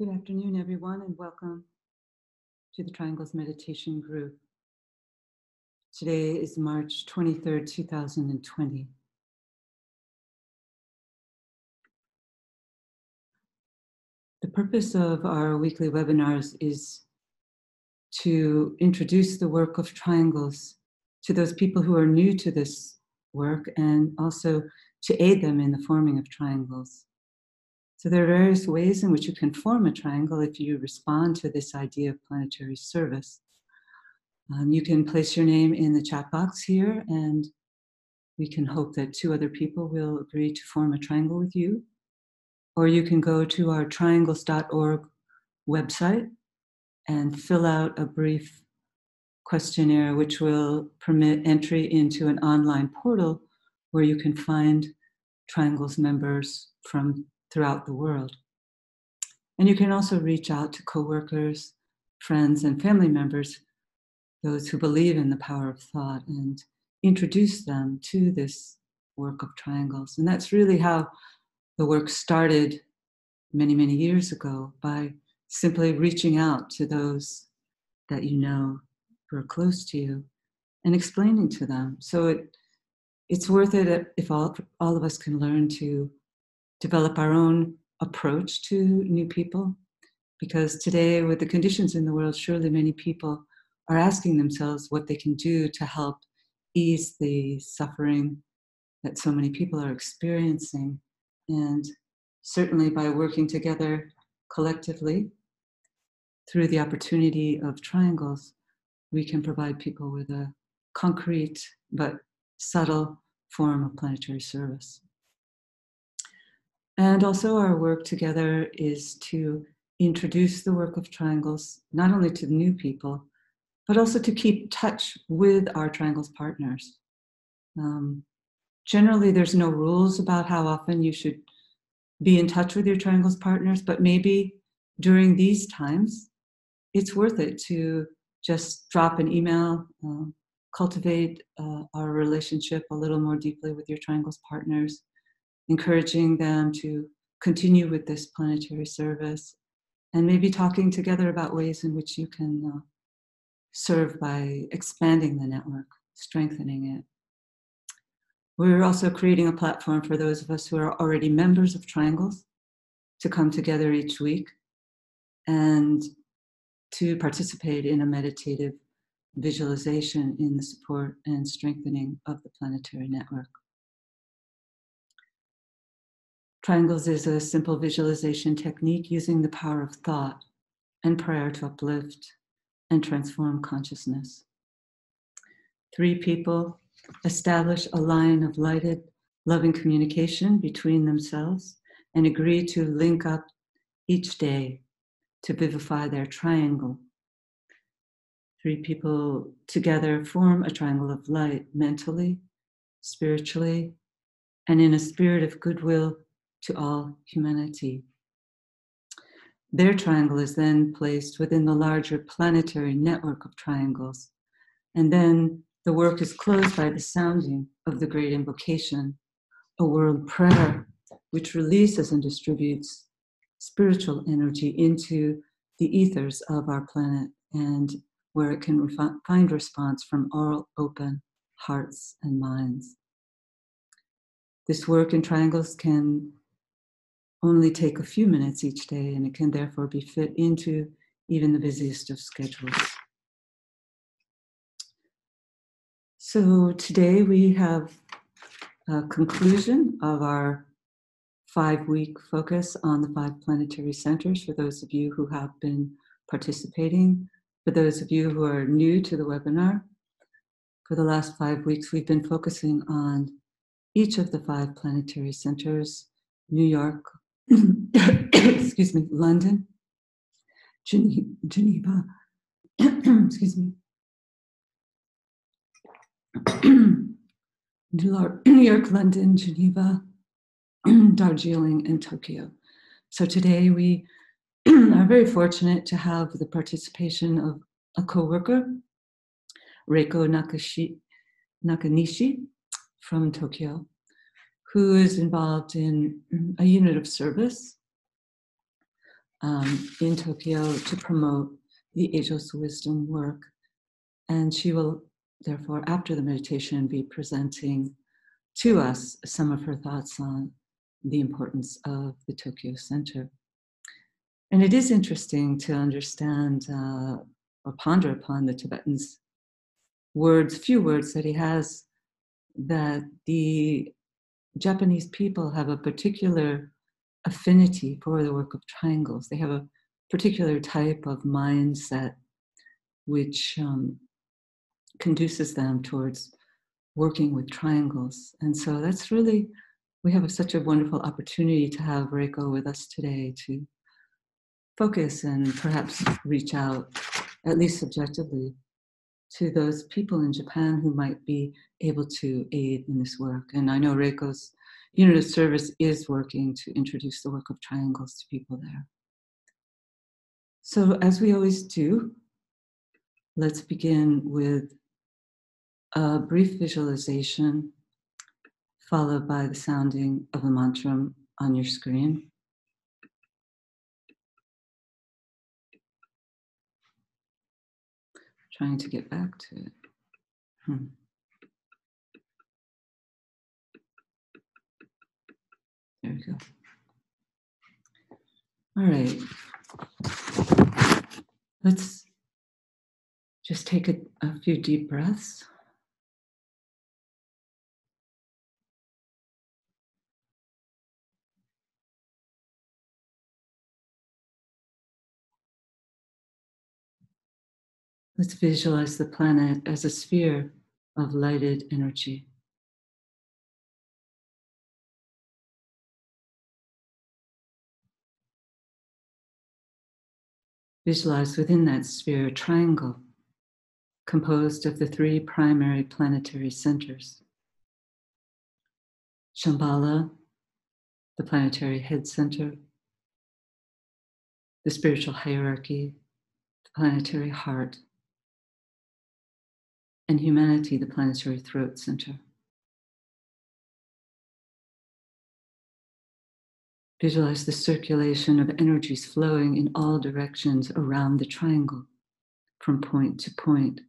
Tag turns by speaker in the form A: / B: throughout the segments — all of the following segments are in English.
A: Good afternoon, everyone, and welcome to the Triangles Meditation Group. Today is March 23rd, 2020. The purpose of our weekly webinars is to introduce the work of triangles to those people who are new to this work and also to aid them in the forming of triangles. So there are various ways in which you can form a triangle if you respond to this idea of planetary service. Um, you can place your name in the chat box here, and we can hope that two other people will agree to form a triangle with you. Or you can go to our triangles.org website and fill out a brief questionnaire, which will permit entry into an online portal where you can find Triangles members from throughout the world. And you can also reach out to coworkers, friends, and family members, those who believe in the power of thought, and introduce them to this work of triangles. And that's really how the work started many, many years ago by simply reaching out to those that you know who are close to you and explaining to them. So it, it's worth it if all, all of us can learn to develop our own approach to new people. Because today, with the conditions in the world, surely many people are asking themselves what they can do to help ease the suffering that so many people are experiencing. And certainly by working together collectively through the opportunity of triangles, we can provide people with a concrete but subtle form of planetary service. And also, our work together is to introduce the work of triangles not only to new people, but also to keep touch with our triangles partners. Um, generally, there's no rules about how often you should be in touch with your triangles partners, but maybe during these times, it's worth it to just drop an email, uh, cultivate uh, our relationship a little more deeply with your triangles partners, encouraging them to continue with this planetary service, and maybe talking together about ways in which you can uh, serve by expanding the network, strengthening it. We're also creating a platform for those of us who are already members of Triangles to come together each week and to participate in a meditative visualization in the support and strengthening of the planetary network. Triangles is a simple visualization technique using the power of thought and prayer to uplift and transform consciousness. Three people establish a line of lighted, loving communication between themselves and agree to link up each day to vivify their triangle. Three people together form a triangle of light mentally, spiritually, and in a spirit of goodwill to all humanity. Their triangle is then placed within the larger planetary network of triangles. And then the work is closed by the sounding of the great invocation, a world prayer, which releases and distributes spiritual energy into the ethers of our planet and where it can refi- find response from all open hearts and minds. This work in triangles can only take a few minutes each day, and it can therefore be fit into even the busiest of schedules. So today we have a conclusion of our five week focus on the five planetary centers for those of you who have been participating. For those of you who are new to the webinar, for the last five weeks, we've been focusing on each of the five planetary centers New York, excuse me, London, Geneva, excuse me, New York, London, Geneva, Darjeeling, and Tokyo. So today we are very fortunate to have the participation of a co-worker, Reiko Nakashi, Nakanishi from Tokyo, who is involved in a unit of service um, in Tokyo to promote the ageless wisdom work. And she will, therefore, after the meditation, be presenting to us some of her thoughts on the importance of the Tokyo Center. And it is interesting to understand uh, or ponder upon the Tibetan's words, few words that he has, that the Japanese people have a particular affinity for the work of triangles. They have a particular type of mindset which um, conduces them towards working with triangles. And so that's really, we have such a wonderful opportunity to have Reiko with us today to focus and perhaps reach out, at least subjectively, to those people in Japan who might be able to aid in this work. And I know Reiko's unit of service is working to introduce the work of triangles to people there. So, as we always do, let's begin with a brief visualization followed by the sounding of a mantra on your screen. Trying to get back to it. Hmm. There we go. All right. Let's just take a, a few deep breaths. Let's visualize the planet as a sphere of lighted energy. Visualize within that sphere a triangle composed of the three primary planetary centers. Shambhala, the planetary head center, the spiritual hierarchy, the planetary heart, and humanity, the planetary throat center. Visualize the circulation of energies flowing in all directions around the triangle, from point to point,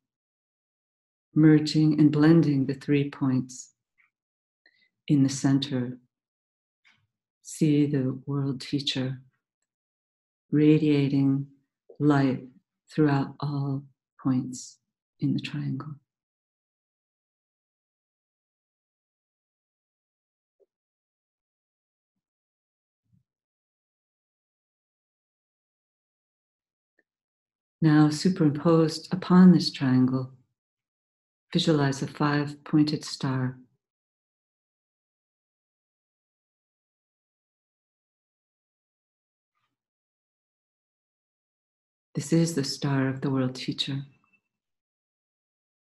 A: merging and blending the three points in the center. See the world teacher radiating light throughout all points in the triangle. Now, superimposed upon this triangle, visualize a five pointed star. This is the star of the world teacher,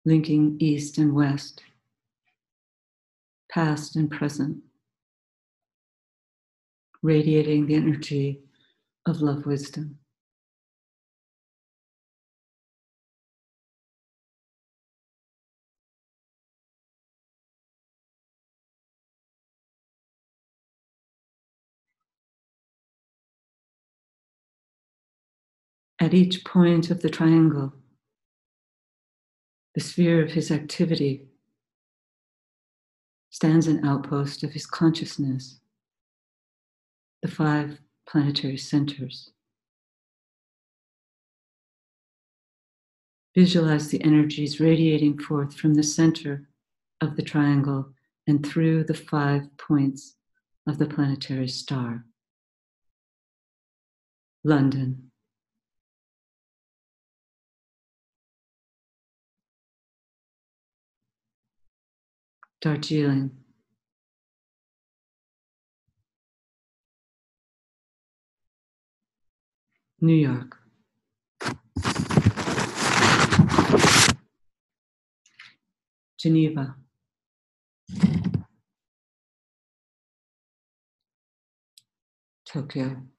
A: linking east and west, past and present, radiating the energy of love wisdom. At each point of the triangle, the sphere of his activity stands an outpost of his consciousness, the five planetary centers. Visualize the energies radiating forth from the center of the triangle and through the five points of the planetary star. London, Darjeeling. New York. Geneva. Tokyo.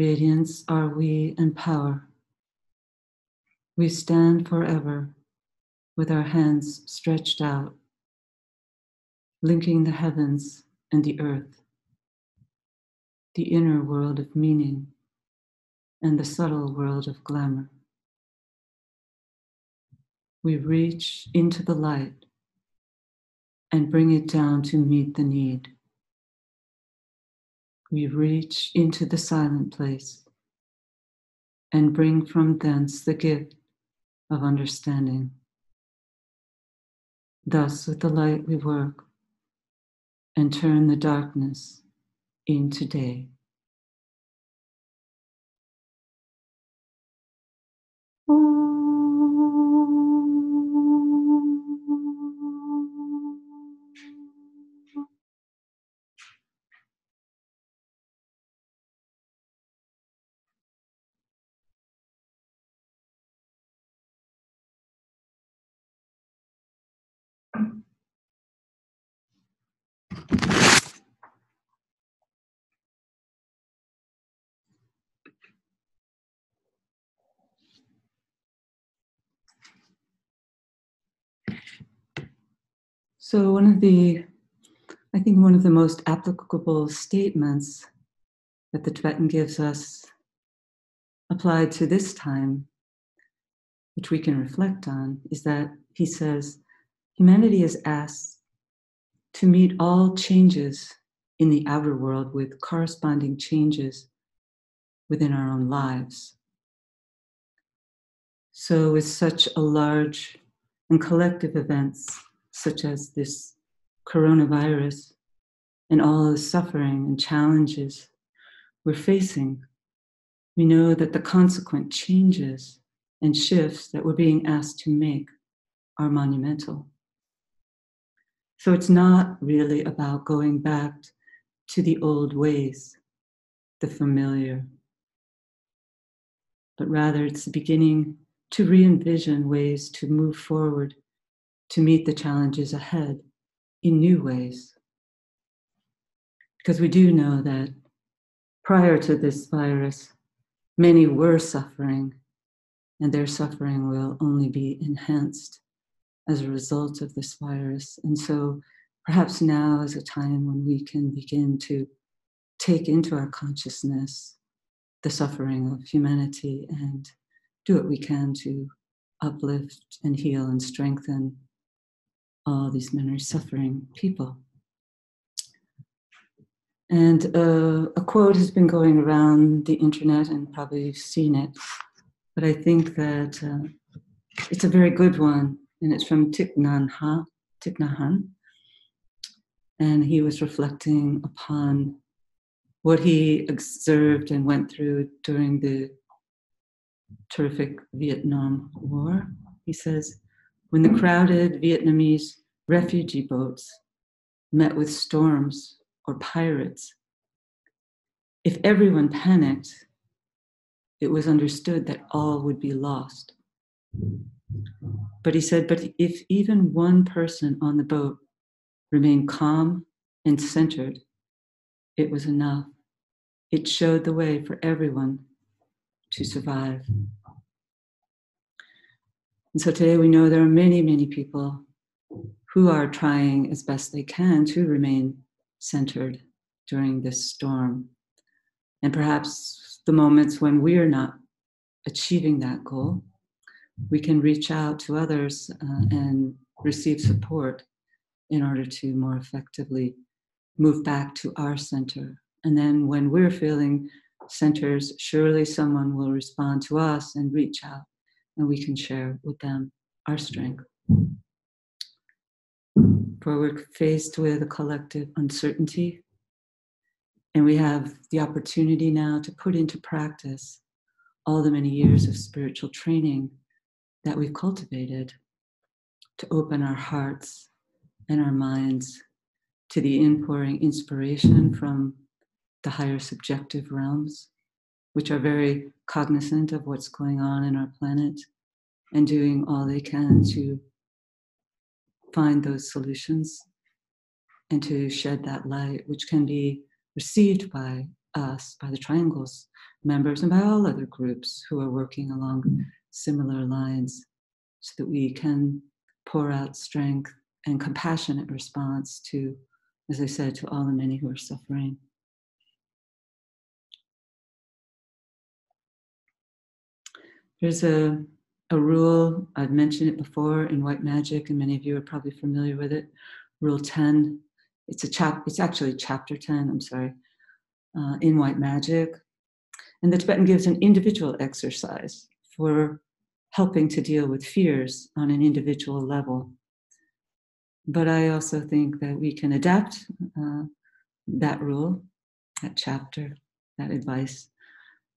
A: Radiance are we and power. We stand forever with our hands stretched out, linking the heavens and the earth, the inner world of meaning and the subtle world of glamour. We reach into the light and bring it down to meet the need we reach into the silent place and bring from thence the gift of understanding. Thus, with the light, we work and turn the darkness into day. So, one of the, I think, one of the most applicable statements that the Tibetan gives us applied to this time, which we can reflect on, is that he says, humanity is asked to meet all changes in the outer world with corresponding changes within our own lives. So, with such a large and collective events such as this coronavirus and all the suffering and challenges we're facing, we know that the consequent changes and shifts that we're being asked to make are monumental. So it's not really about going back to the old ways, the familiar, but rather it's the beginning to re envision ways to move forward to meet the challenges ahead in new ways. Because we do know that prior to this virus, many were suffering, and their suffering will only be enhanced as a result of this virus. And so perhaps now is a time when we can begin to take into our consciousness the suffering of humanity and do what we can to uplift and heal and strengthen all these memory suffering people. And uh, a quote has been going around the internet, and probably you've seen it, but I think that uh, it's a very good one, and it's from Thich Nhat Hanh. And he was reflecting upon what he observed and went through during the terrific Vietnam War. He says, when the crowded Vietnamese refugee boats met with storms or pirates, if everyone panicked, it was understood that all would be lost. But he said, but if even one person on the boat remained calm and centered, it was enough. It showed the way for everyone to survive. And so today we know there are many, many people who are trying as best they can to remain centered during this storm. And perhaps the moments when we're not achieving that goal, we can reach out to others uh, and receive support in order to more effectively move back to our center. And then when we're feeling centers, surely someone will respond to us and reach out and we can share with them our strength. For we're faced with a collective uncertainty And we have the opportunity now to put into practice all the many years of spiritual training that we've cultivated to open our hearts and our minds to the inpouring inspiration from the higher subjective realms, which are very cognizant of what's going on in our planet and doing all they can to find those solutions and to shed that light, which can be received by us, by the triangles members, and by all other groups who are working along similar lines, so that we can pour out strength and compassionate response to, as I said, to all the many who are suffering. There's a, a rule, I've mentioned it before in white magic, and many of you are probably familiar with it. Rule 10. It's a chap, it's actually chapter 10, I'm sorry, uh, in white magic. And the Tibetan gives an individual exercise for helping to deal with fears on an individual level. But I also think that we can adapt uh, that rule, that chapter, that advice,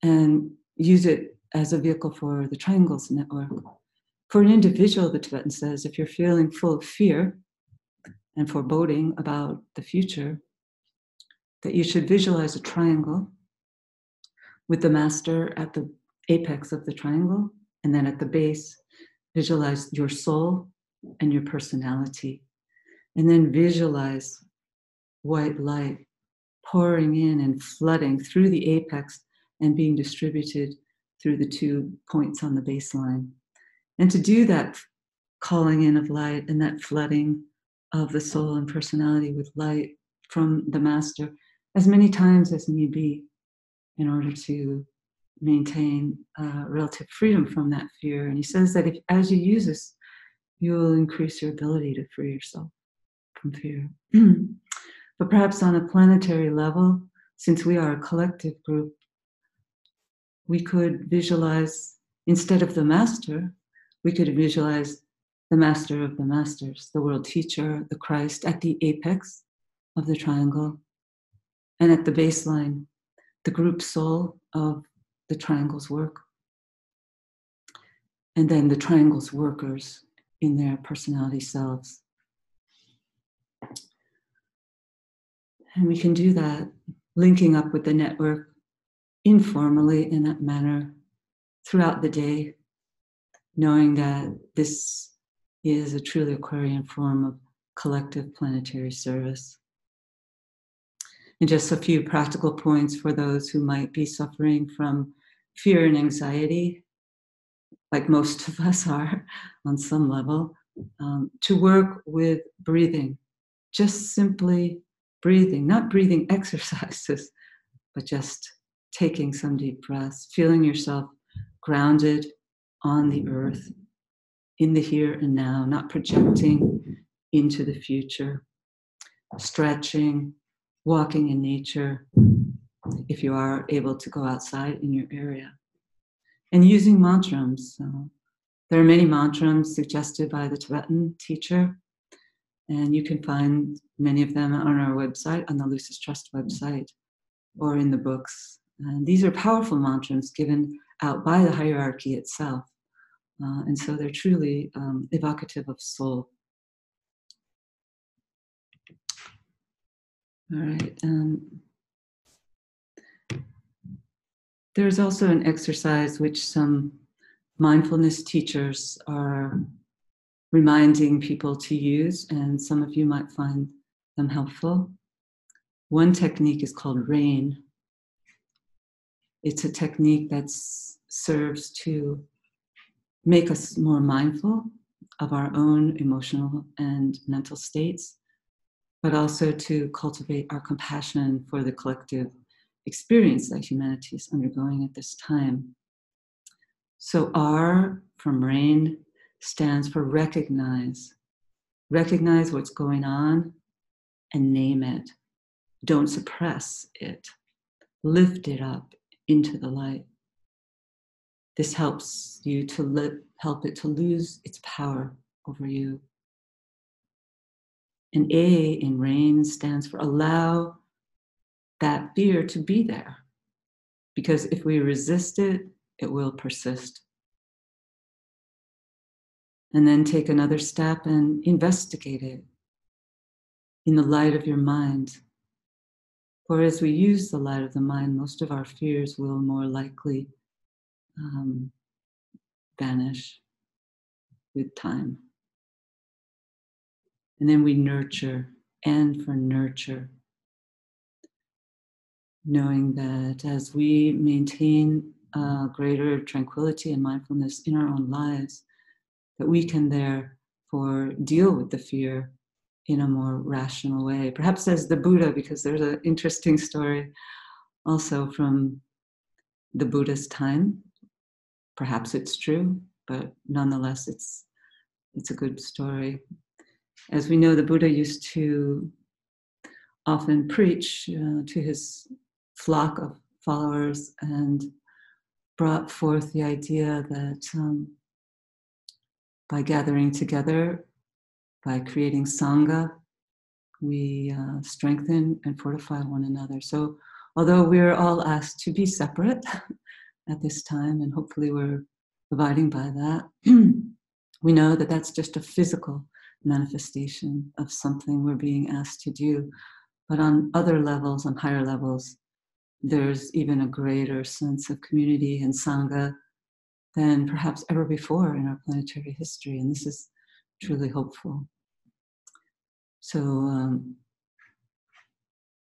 A: and use it as a vehicle for the Triangles Network. For an individual, the Tibetan says, if you're feeling full of fear and foreboding about the future, that you should visualize a triangle with the master at the apex of the triangle, and then at the base, visualize your soul and your personality. And then visualize white light pouring in and flooding through the apex and being distributed through the two points on the baseline. And to do that calling in of light and that flooding of the soul and personality with light from the master as many times as need be in order to maintain uh, relative freedom from that fear. And he says that if, as you use this, you will increase your ability to free yourself from fear. but perhaps on a planetary level, since we are a collective group, we could visualize, instead of the master, we could visualize the master of the masters, the world teacher, the Christ, at the apex of the triangle, and at the baseline, the group soul of the triangle's work. And then the triangle's workers in their personality selves. And we can do that linking up with the network informally in that manner throughout the day, knowing that this is a truly Aquarian form of collective planetary service. And just a few practical points for those who might be suffering from fear and anxiety, like most of us are on some level, um, to work with breathing, just simply breathing, not breathing exercises, but just taking some deep breaths, feeling yourself grounded on the earth, in the here and now, not projecting into the future, stretching, walking in nature, if you are able to go outside in your area, and using mantras. So there are many mantras suggested by the Tibetan teacher, and you can find many of them on our website, on the Lucis Trust website, or in the books and these are powerful mantras given out by the hierarchy itself. Uh, and so they're truly um, evocative of soul. All right. Um, there's also an exercise which some mindfulness teachers are reminding people to use, and some of you might find them helpful. One technique is called RAIN, it's a technique that serves to make us more mindful of our own emotional and mental states, but also to cultivate our compassion for the collective experience that humanity is undergoing at this time. So, R from RAIN stands for recognize. Recognize what's going on and name it. Don't suppress it. Lift it up into the light. This helps you to help it to lose its power over you. And A in RAIN stands for allow that fear to be there. Because if we resist it, it will persist. And then take another step and investigate it in the light of your mind. For as we use the light of the mind, most of our fears will more likely um, vanish with time. And then we nurture and for nurture, knowing that as we maintain uh, greater tranquility and mindfulness in our own lives, that we can therefore deal with the fear in a more rational way. Perhaps as the Buddha, because there's an interesting story also from the Buddha's time. Perhaps it's true, but nonetheless, it's it's a good story. As we know, the Buddha used to often preach uh, to his flock of followers and brought forth the idea that um, by gathering together, by creating Sangha, we uh, strengthen and fortify one another. So, although we're all asked to be separate at this time, and hopefully we're abiding by that, we know that that's just a physical manifestation of something we're being asked to do. But on other levels, on higher levels, there's even a greater sense of community and Sangha than perhaps ever before in our planetary history. And this is truly hopeful. So, um,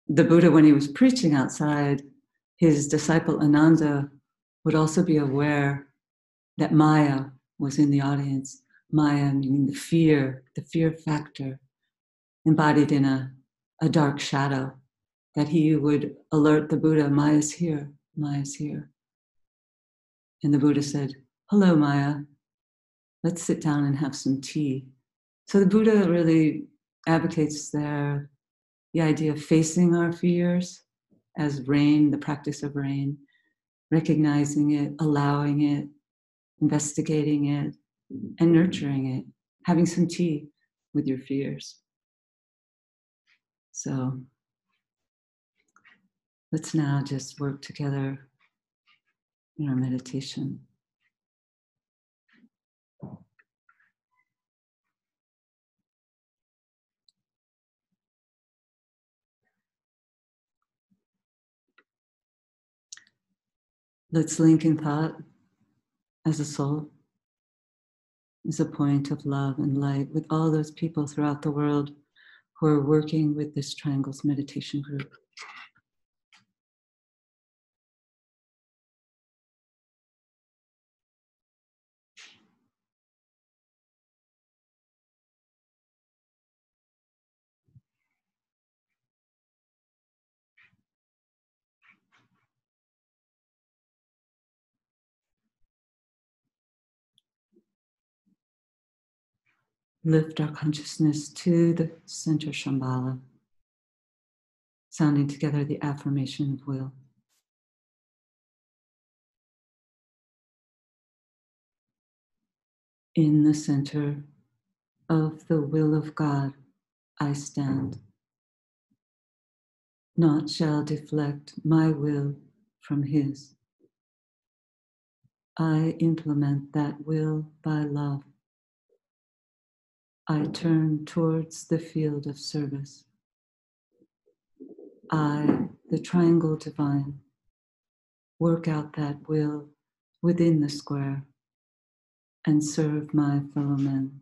A: the Buddha, when he was preaching outside, his disciple Ananda would also be aware that Maya was in the audience. Maya meaning the fear, the fear factor embodied in a, a dark shadow, that he would alert the Buddha, Maya's here, Maya's here. And the Buddha said, Hello, Maya. Let's sit down and have some tea. So the Buddha really advocates there the idea of facing our fears as rain, the practice of rain, recognizing it, allowing it, investigating it, and nurturing it, having some tea with your fears. So let's now just work together in our meditation. Let's link in thought as a soul, as a point of love and light with all those people throughout the world who are working with this Triangles Meditation Group. Lift our consciousness to the center Shambhala, sounding together the affirmation of will. In the center of the will of God, I stand. Naught shall deflect my will from His. I implement that will by love I turn towards the field of service. I, the triangle divine, work out that will within the square and serve my fellow men.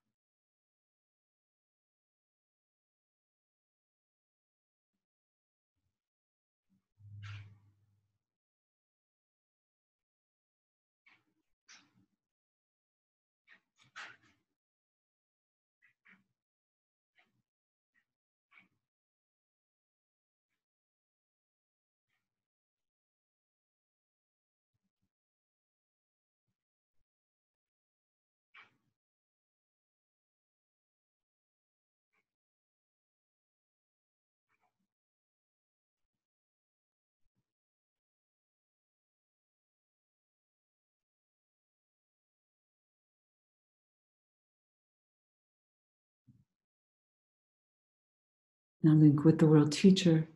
A: Now link with the world teacher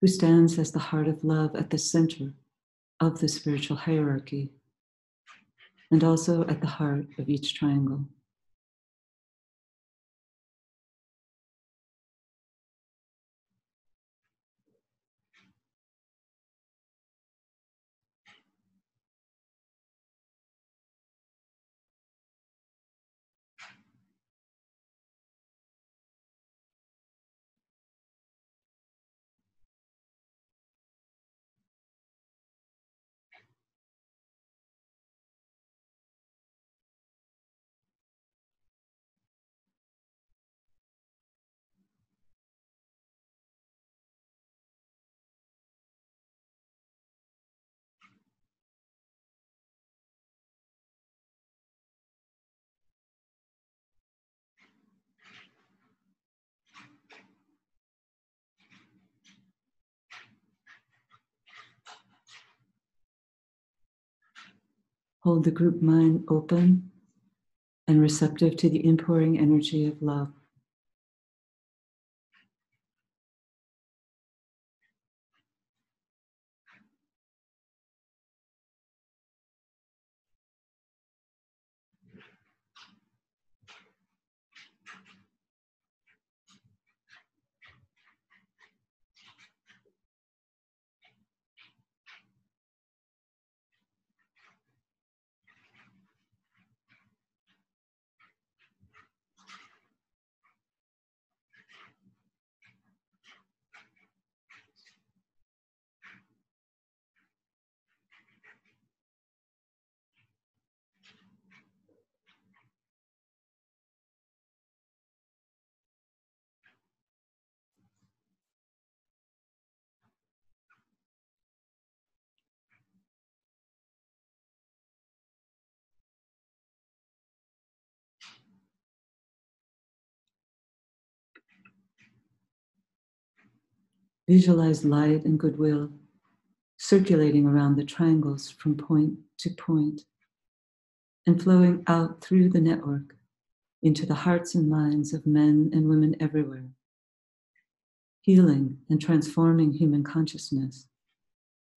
A: who stands as the heart of love at the center of the spiritual hierarchy and also at the heart of each triangle. Hold the group mind open and receptive to the inpouring energy of love. Visualize light and goodwill circulating around the triangles from point to point and flowing out through the network into the hearts and minds of men and women everywhere, healing and transforming human consciousness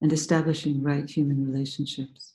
A: and establishing right human relationships.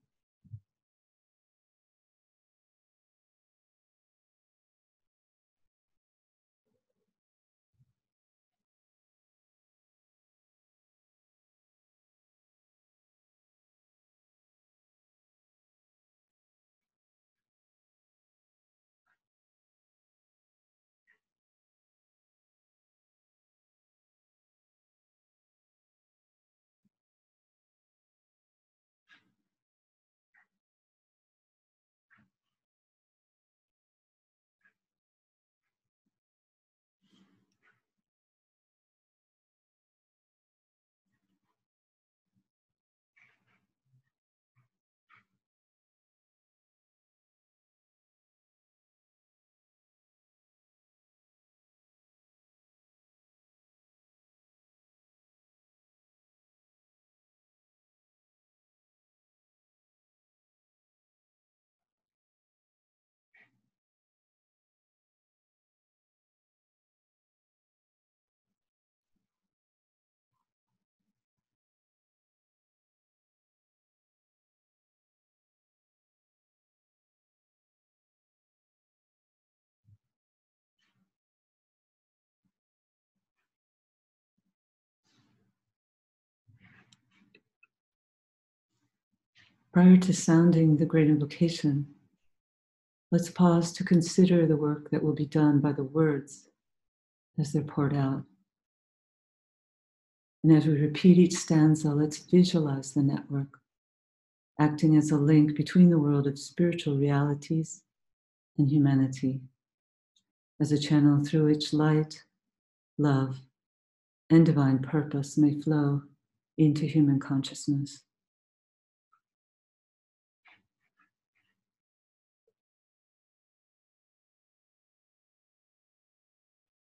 A: Prior to sounding the great invocation, let's pause to consider the work that will be done by the words as they're poured out. And as we repeat each stanza, let's visualize the network, acting as a link between the world of spiritual realities and humanity, as a channel through which light, love, and divine purpose may flow into human consciousness.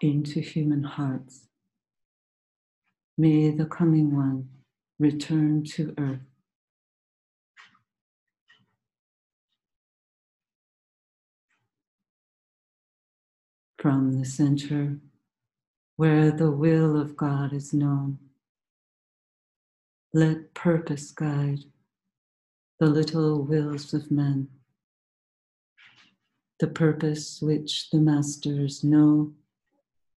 A: into human hearts. May the coming one return to earth. From the center where the will of God is known, let purpose guide the little wills of men, the purpose which the masters know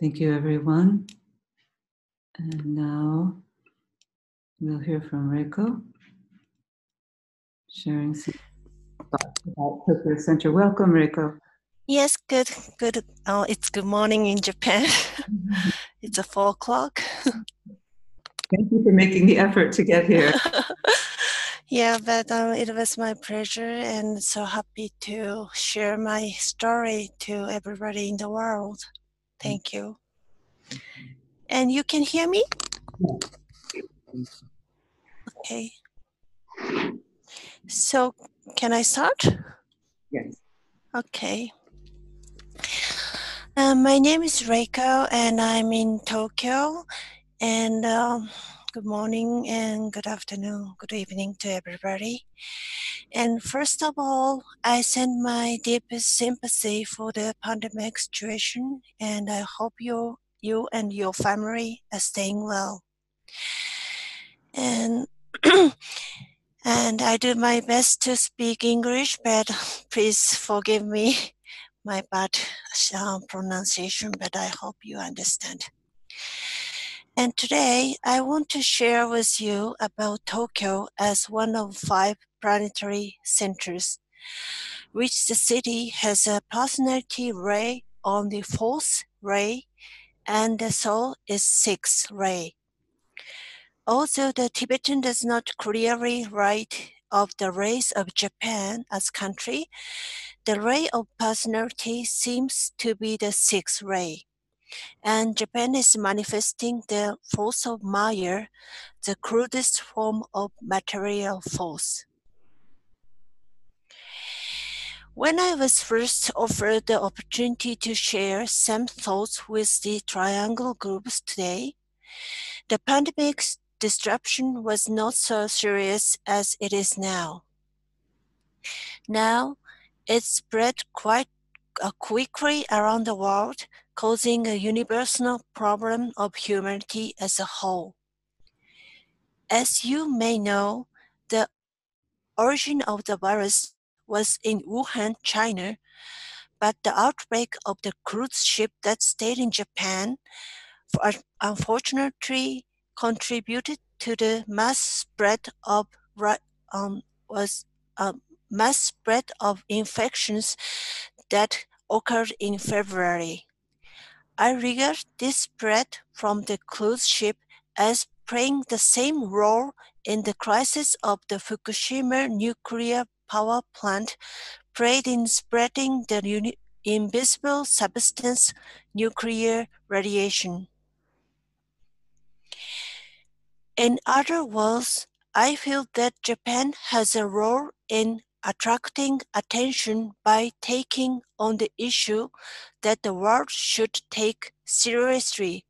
A: Thank you, everyone. And now we'll hear from Reiko sharing some thoughts about Tokyo Center. Welcome, Reiko.
B: Yes, good, good. Oh, it's good morning in Japan. it's a four o'clock.
A: Thank you for making the effort to get here.
B: yeah, but um, it was my pleasure and so happy to share my story to everybody in the world. Thank you. And you can hear me? Okay. So, can I start?
A: Yes.
B: Okay. Um, my name is Reiko, and I'm in Tokyo. And um, good morning, and good afternoon, good evening to everybody. And first of all, I send my deepest sympathy for the pandemic situation, and I hope you, you and your family are staying well. And and I do my best to speak English, but please forgive me my bad uh, pronunciation, but I hope you understand. And today I want to share with you about Tokyo as one of five planetary centers, which the city has a personality ray on the fourth ray and the soul is sixth ray. Although the Tibetan does not clearly write of the race of Japan as country, the ray of personality seems to be the sixth ray and Japan is manifesting the force of Maya, the crudest form of material force. When I was first offered the opportunity to share some thoughts with the Triangle groups today, the pandemic's disruption was not so serious as it is now. Now, it spread quite uh, quickly around the world causing a universal problem of humanity as a whole. As you may know, the origin of the virus was in Wuhan, China, but the outbreak of the cruise ship that stayed in Japan unfortunately contributed to the mass spread of um, was a mass spread of infections that occurred in February. I regard this spread from the cruise ship as playing the same role in the crisis of the Fukushima nuclear power plant played in spreading the invisible substance nuclear radiation. In other words, I feel that Japan has a role in attracting attention by taking on the issue that the world should take seriously,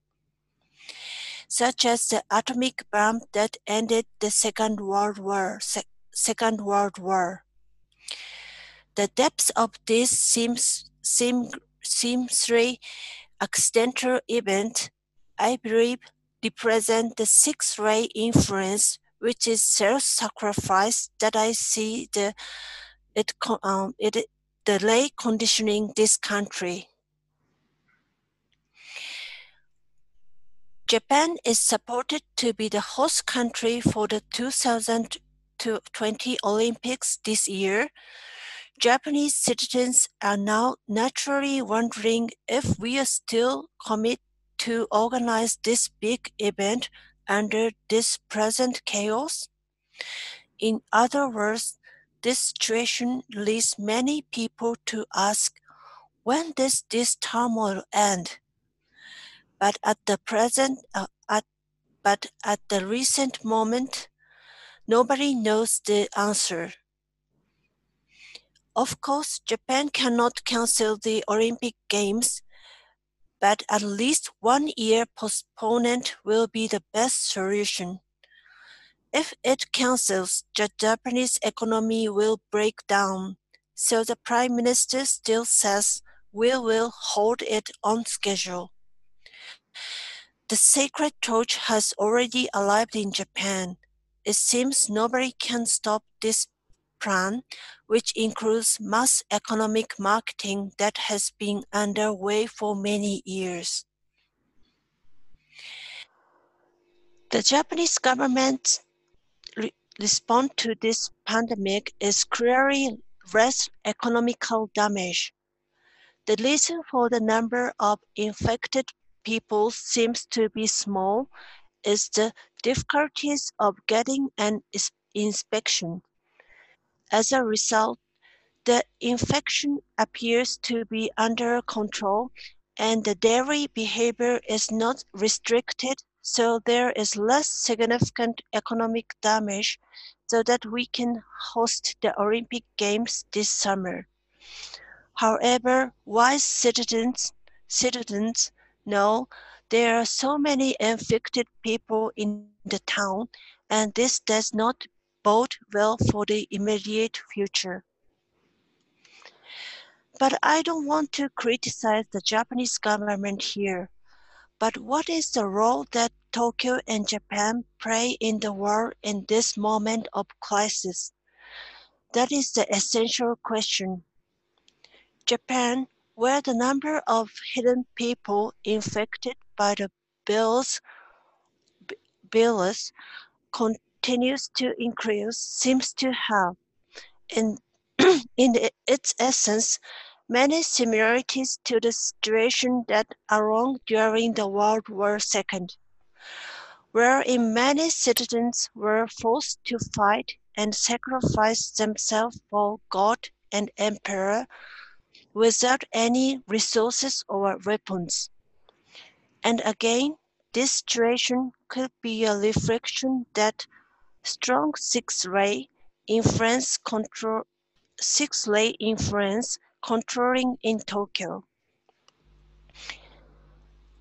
B: such as the atomic bomb that ended the Second World War. Se- Second World War. The depth of this seems seem, seemsly accidental event, I believe, represent the sixth ray influence which is self-sacrifice that I see the it um, it delay conditioning this country. Japan is supported to be the host country for the 2020 Olympics this year. Japanese citizens are now naturally wondering if we are still committed to organize this big event under this present chaos? In other words, this situation leads many people to ask, when does this turmoil end? But at the present, uh, at, but at the recent moment, nobody knows the answer. Of course, Japan cannot cancel the Olympic Games but at least one year postponement will be the best solution. If it cancels, the Japanese economy will break down. So the Prime Minister still says we will hold it on schedule. The sacred torch has already arrived in Japan. It seems nobody can stop this plan, which includes mass economic marketing that has been underway for many years. The Japanese government's re response to this pandemic is clearly less economical damage. The reason for the number of infected people seems to be small is the difficulties of getting an inspection. As a result, the infection appears to be under control and the dairy behavior is not restricted, so there is less significant economic damage so that we can host the Olympic Games this summer. However, wise citizens citizens know there are so many infected people in the town, and this does not bode well for the immediate future. But I don't want to criticize the Japanese government here. But what is the role that Tokyo and Japan play in the world in this moment of crisis? That is the essential question. Japan, where the number of hidden people infected by the bills, virus continues to increase, seems to have, in, in its essence, many similarities to the situation that arose during the World War II, wherein many citizens were forced to fight and sacrifice themselves for God and Emperor without any resources or weapons. And again, this situation could be a reflection that strong six-ray influence control six-ray influence controlling in Tokyo.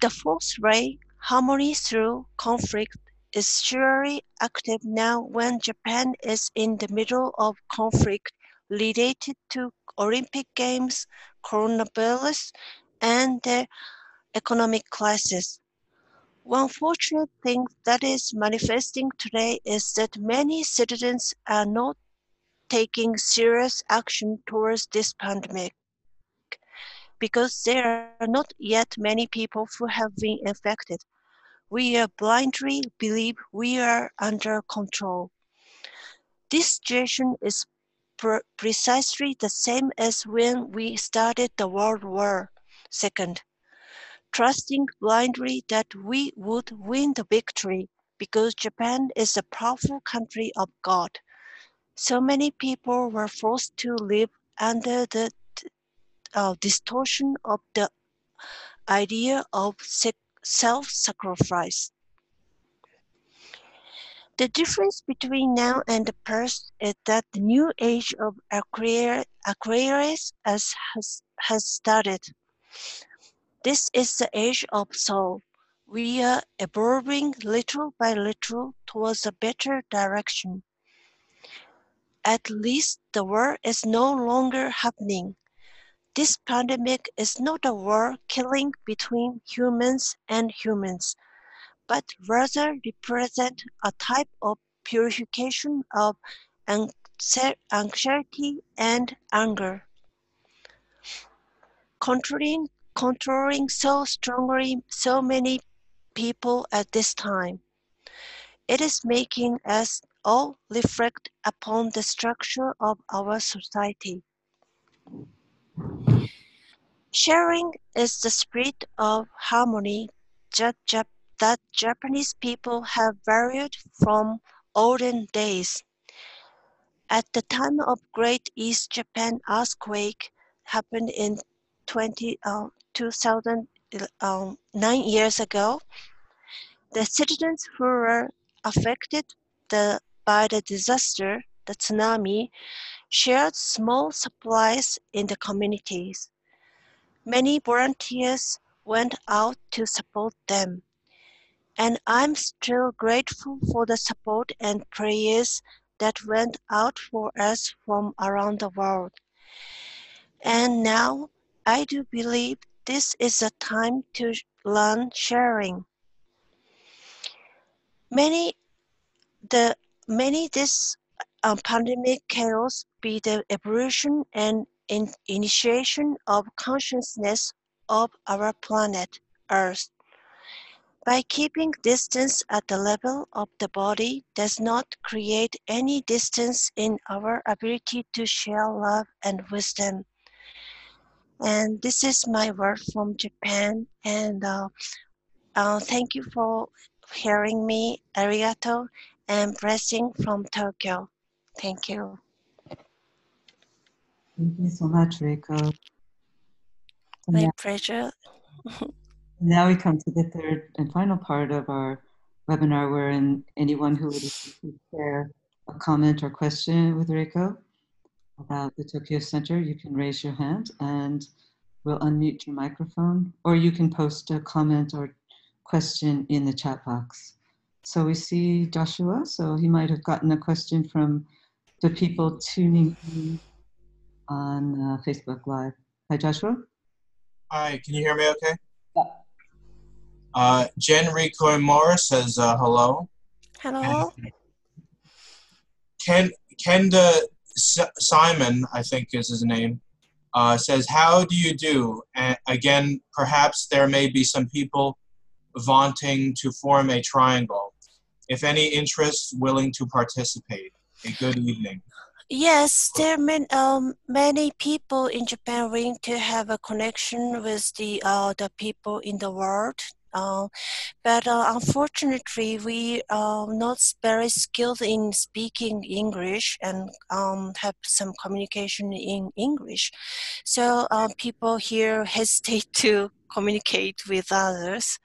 B: The fourth ray, harmony through conflict, is surely active now when Japan is in the middle of conflict related to Olympic Games, coronavirus, and the economic crisis. One fortunate thing that is manifesting today is that many citizens are not taking serious action towards this pandemic because there are not yet many people who have been infected. We are blindly believe we are under control. This situation is pre- precisely the same as when we started the World War II, trusting blindly that we would win the victory because Japan is a powerful country of God. So many people were forced to live under the uh, distortion of the idea of self sacrifice. The difference between now and the past is that the new age of Aquarius has, has started. This is the age of soul. We are evolving little by little towards a better direction. At least the war is no longer happening. This pandemic is not a war killing between humans and humans, but rather represent a type of purification of anxiety and anger. Controlling, controlling so strongly so many people at this time. It is making us all reflect upon the structure of our society. Sharing is the spirit of harmony that, that Japanese people have valued from olden days. At the time of Great East Japan earthquake happened in 20, uh, 2009 um, years ago, the citizens who were affected the, by the disaster, the tsunami, shared small supplies in the communities. Many volunteers went out to support them, and I'm still grateful for the support and prayers that went out for us from around the world. And now I do believe this is a time to learn sharing. Many the many this um, pandemic chaos be the evolution and in initiation of consciousness of our planet Earth. by keeping distance at the level of the body does not create any distance in our ability to share love and wisdom. And this is my word from Japan. And uh, uh, thank you for hearing me. Arigato and blessing from Tokyo. Thank you.
A: Thank you so much, Reiko.
B: My
A: now,
B: pleasure.
A: now we come to the third and final part of our webinar wherein anyone who would like to share a comment or question with Reiko about the Tokyo Center, you can raise your hand and we'll unmute your microphone or you can post a comment or question in the chat box. So we see Joshua, so he might have gotten a question from the people tuning in on uh, Facebook Live. Hi, Joshua.
C: Hi, can you hear me okay?
A: Yeah.
C: Uh, Jen Ricoy Morris says uh, hello.
B: Hello.
C: Ken Kenda Simon, I think is his name, uh, says, How do you do? And again, perhaps there may be some people vaunting to form a triangle. If any interests willing to participate. A good evening.
B: Yes, there are many, um, many people in Japan willing to have a connection with the uh, the people in the world. Uh, but uh, unfortunately, we are not very skilled in speaking English and um, have some communication in English. So uh, people here hesitate to communicate with others.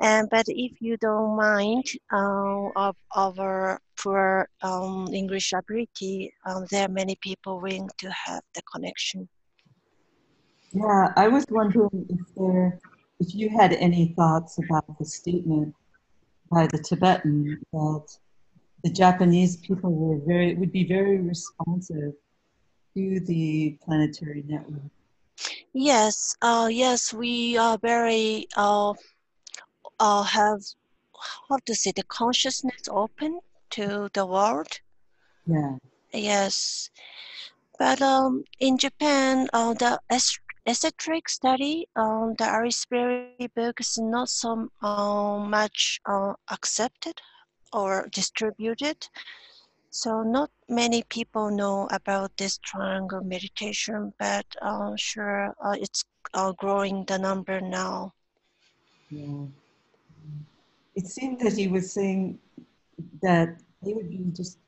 B: And but if you don't mind uh, of our poor um, English ability, um, there are many people willing to have the connection.
A: Yeah, I was wondering if there, if you had any thoughts about the statement by the Tibetan that the Japanese people were very would be very responsive to the planetary network.
B: Yes, uh, yes, we are very uh, uh, have how to say the consciousness open to the world.
A: Yeah,
B: Yes, but um, in Japan, uh, the esoteric study, on the Alice Bailey book is not so uh, much uh, accepted or distributed. So not many people know about this triangle meditation, but uh, sure, uh, it's uh, growing the number now.
A: yeah. It seemed that he was saying that he would be just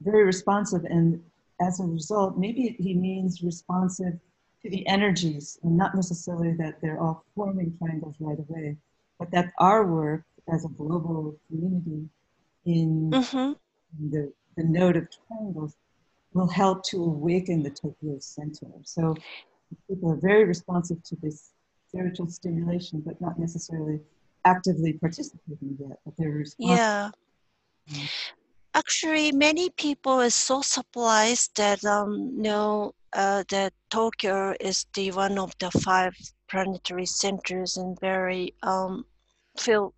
A: very responsive, and as a result, maybe he means responsive to the energies, and not necessarily that they're all forming triangles right away, but that our work as a global community in
B: hmm
A: the, the node of triangles will help to awaken the Tokyo Center. So people are very responsive to this spiritual stimulation, but not necessarily actively participating yet, but they're responsive.
B: Yeah. Actually, many people are so surprised that um, know uh, that Tokyo is the one of the five planetary centers and very um, feel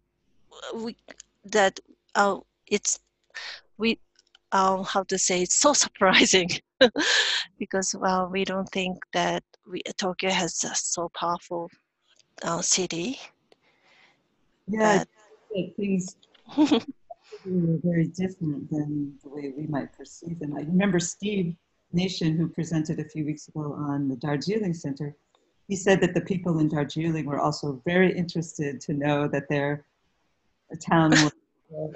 B: we that uh, it's we um, how to say it's so surprising because well we don't think that we, Tokyo has a so powerful uh, city.
A: Yeah, things were very different than the way we might perceive them. I remember Steve Nation, who presented a few weeks ago on the Darjeeling Center. He said that the people in Darjeeling were also very interested to know that their town was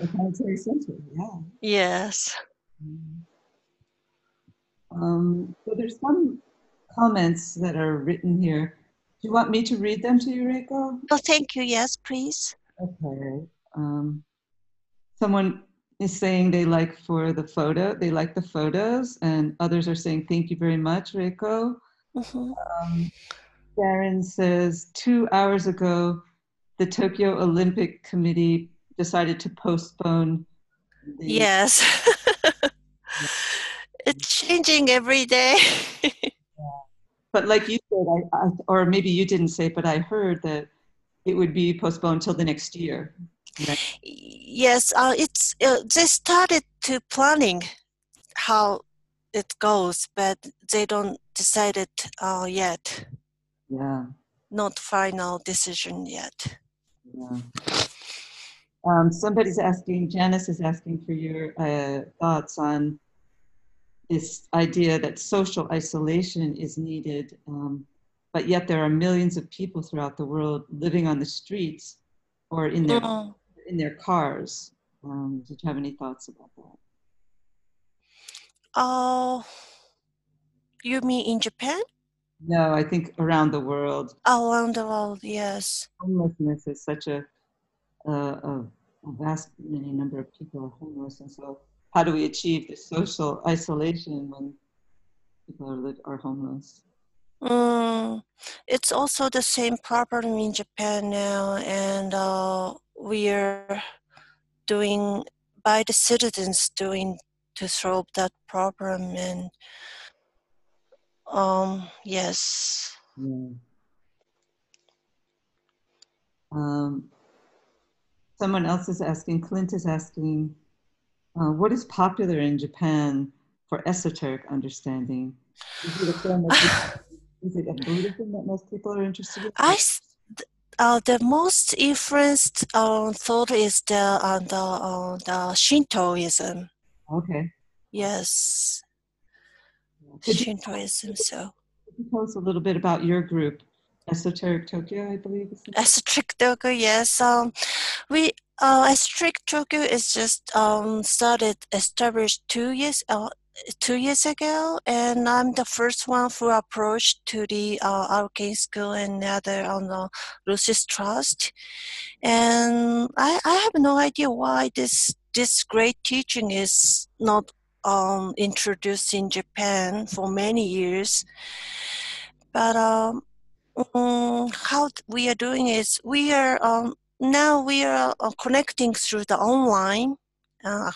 A: a planetary center. Yeah.
B: yes.
A: Um, so there's some comments that are written here. Do you want me to read them to you, Reiko?
B: Oh, thank you. Yes, please.
A: Okay. Um, someone is saying they like for the photo, they like the photos, and others are saying thank you very much, Reiko.
B: Mhm.
A: Um, Sharon says two hours ago, the Tokyo Olympic Committee decided to postpone. The,
B: Yes. it's changing every day.
A: But like you said, I, I, or maybe you didn't say, but I heard that it would be postponed till the next year. Right?
B: yes, uh, it's uh, they started to planning how it goes, but they don't decided uh, yet.
A: Yeah.
B: Not final decision yet.
A: Yeah. Um, somebody's asking, Janice is asking for your uh, thoughts on this idea that social isolation is needed, um, but yet there are millions of people throughout the world living on the streets or in their
B: Mm.
A: In their cars. Um, did you have any thoughts about that?
B: Oh, you mean in Japan?
A: No, I think around the world,
B: Around the world, yes.
A: homelessness is such a, a, a, a vast many number of people are homeless, and so how do we achieve this social isolation when people are are homeless?
B: Mm, it's also the same problem in Japan now, and uh, we are doing by the citizens doing to solve that problem. And um, yes,
A: Yeah. Um, someone else is asking, Clint is asking, uh, what is popular in Japan for esoteric understanding? Is it a form of, is it a Buddhism that most people are interested in?
B: I uh, the most influenced uh, thought is the uh, the uh, the Shintoism.
A: Okay.
B: Yes,
A: Could you,
B: Shintoism. So.
A: you tell us a little bit about your group, Esoteric Tokyo, I believe?
B: Esoteric Tokyo, yes. Um, we uh, Esoteric Tokyo is just um started established two years uh two years ago, and I'm the first one who approached to the uh, Arcane School and other on the Lucis Trust, and I I have no idea why this this great teaching is not um introduced in Japan for many years, but um Mm, how we are doing is we are um, now we are uh, connecting through the online uh,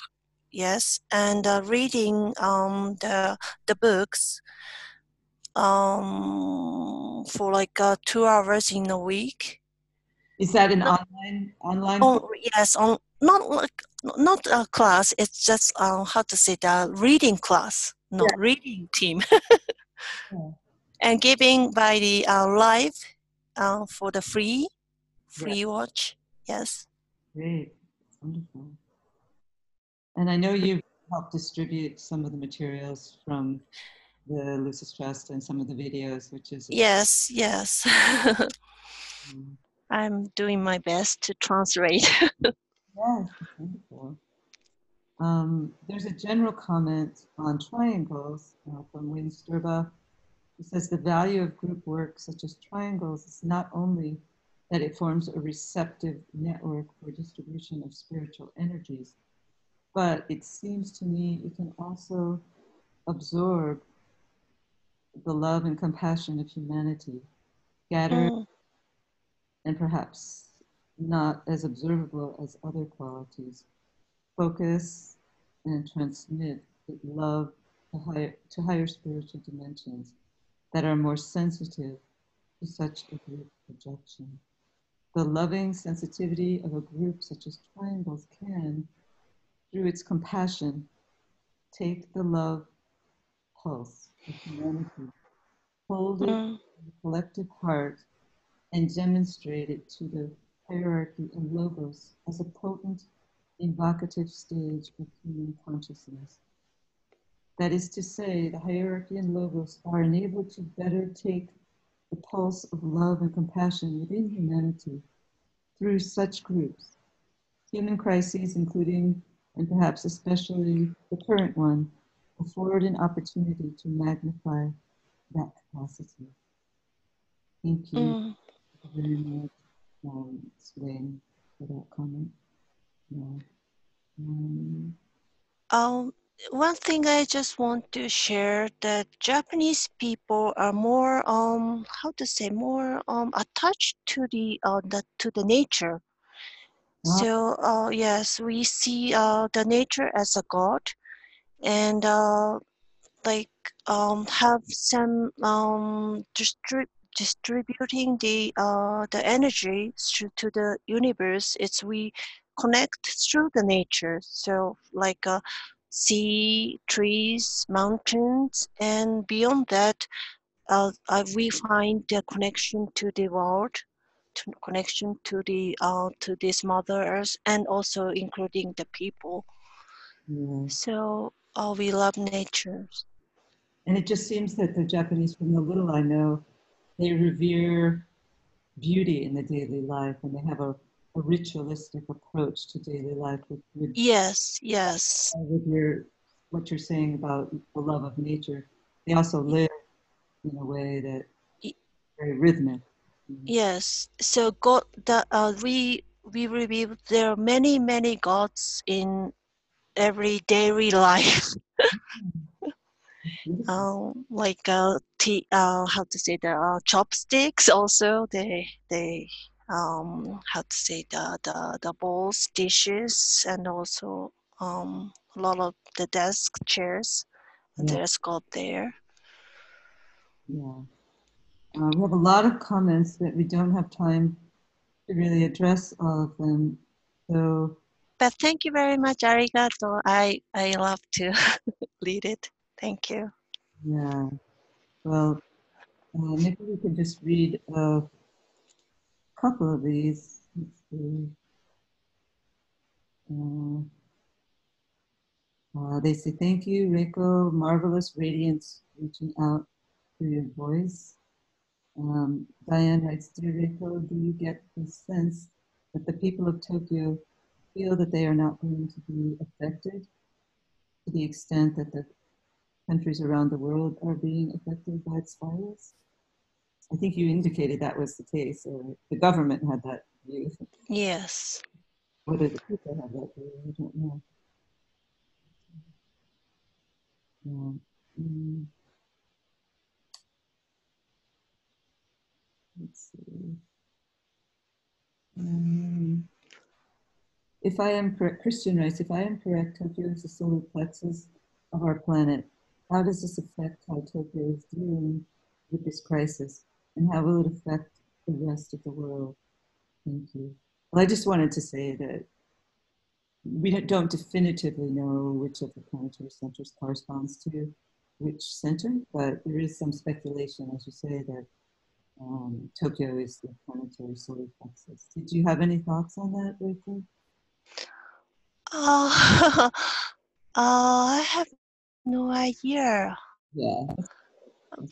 B: yes and uh, reading um, the the books um, for like uh, two hours in a week
A: Is that an
B: No.
A: online, online?
B: oh yes on not like not a class it's just uh, how to say the reading class no reading team
A: Yeah.
B: and giving by the uh, live uh, for the free free watch yes
A: Great, wonderful. And I know you've helped distribute some of the materials from the Lucis Trust and some of the videos, which is
B: yes yes i'm doing my best to translate
A: yes, wonderful. Um, there's a general comment on triangles uh, from Wayne Sturba. He says the value of group work such as triangles is not only that it forms a receptive network for distribution of spiritual energies, but it seems to me it can also absorb the love and compassion of humanity, scattered
B: Mm,
A: and perhaps not as observable as other qualities. Focus and transmit the love to higher, to higher spiritual dimensions that are more sensitive to such a group projection. The loving sensitivity of a group such as triangles can, through its compassion, take the love pulse of humanity, hold it
B: mm,
A: in the collective heart, and demonstrate it to the hierarchy and logos as a potent, evocative stage of human consciousness. That is to say, the hierarchy and logos are enabled to better take the pulse of love and compassion within humanity through such groups. Human crises, including and perhaps especially the current one, afford an opportunity to magnify that capacity. Thank you
B: mm.
A: very much, um, Swain, for that comment. Yeah. Um,
B: Um, one thing I just want to share that Japanese people are more um how to say more um attached to the uh the, to the nature. So uh yes, we see uh the nature as a god, and uh like um have some um distrib- distributing the uh the energy to the universe. It's we connect through the nature. So like uh sea, trees, mountains, and beyond that, uh, we find the connection to the world. To connection to the uh, to this Mother Earth, and also including the people.
A: Yeah.
B: So uh, we love nature.
A: And it just seems that the Japanese, from the little I know, they revere beauty in the daily life and they have a, a ritualistic approach to daily life with, with,
B: Yes, yes,
A: with your what you're saying about the love of nature. They also live in a way that very rhythmic.
B: Yes. So God, the uh, we we review there are many many gods in every daily life. Um, like uh, uh, how to say the uh, chopsticks. Also, they they um, how to say the the the bowls, dishes, and also um, a lot of the desk chairs.
A: Yeah.
B: There's God there.
A: Yeah. Uh, we have a lot of comments that we don't have time to really address all of them. So
B: But thank you very much, arigato. I I love to lead it. Thank you.
A: Yeah. Well, uh, maybe we could just read a couple of these. Let's see. Uh, uh, they say, thank you, Reiko. Marvelous radiance reaching out through your voice. Um, Diane writes, Dear Reiko, do you get the sense that the people of Tokyo feel that they are not going to be affected to the extent that the countries around the world are being affected by its virus? I think you indicated that was the case, or the government had that view.
B: Yes.
A: Whether the people have that view, I don't know. Yeah. Mm. Let's see. Um, if I am correct, Christian writes, if I am correct, Tokyo is the solar plexus of our planet. How does this affect how Tokyo is dealing with this crisis? And how will it affect the rest of the world? Thank you. Well, I just wanted to say that we don't- don't definitively know which of the planetary centers corresponds to which center, but there is some speculation, as you say, that um, Tokyo is the planetary solar plexus. Did you have any thoughts on that, Rachel?
B: Uh, uh, I have no idea.
A: Yeah.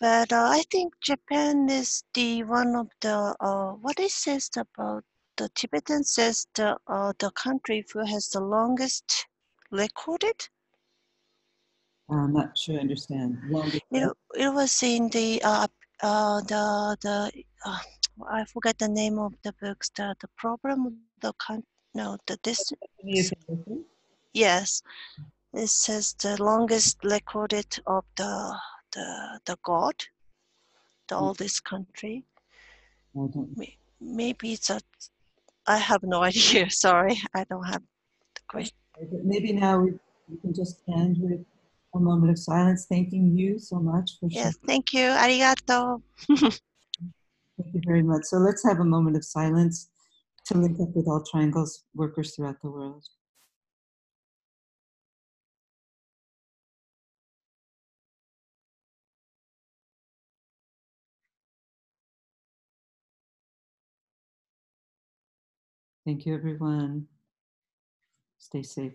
B: But uh, I think Japan is the one of the uh, what it says about the Tibetan says the uh, the country who has the longest recorded.
A: I'm not sure I understand. Longest
B: It, it was in the uh, uh, the the uh, I forget the name of the books. The the problem the con no the this yes it says the longest recorded of the the the god the
A: Mm.
B: oldest country.
A: I
B: maybe it's a i have no idea sorry i don't have the question
A: maybe now we, we can just end with a moment of silence, thanking you so much for
B: yes thank you arigato
A: Thank you very much. So let's have a moment of silence to link up with all triangles workers throughout the world. Thank you, everyone. Stay safe.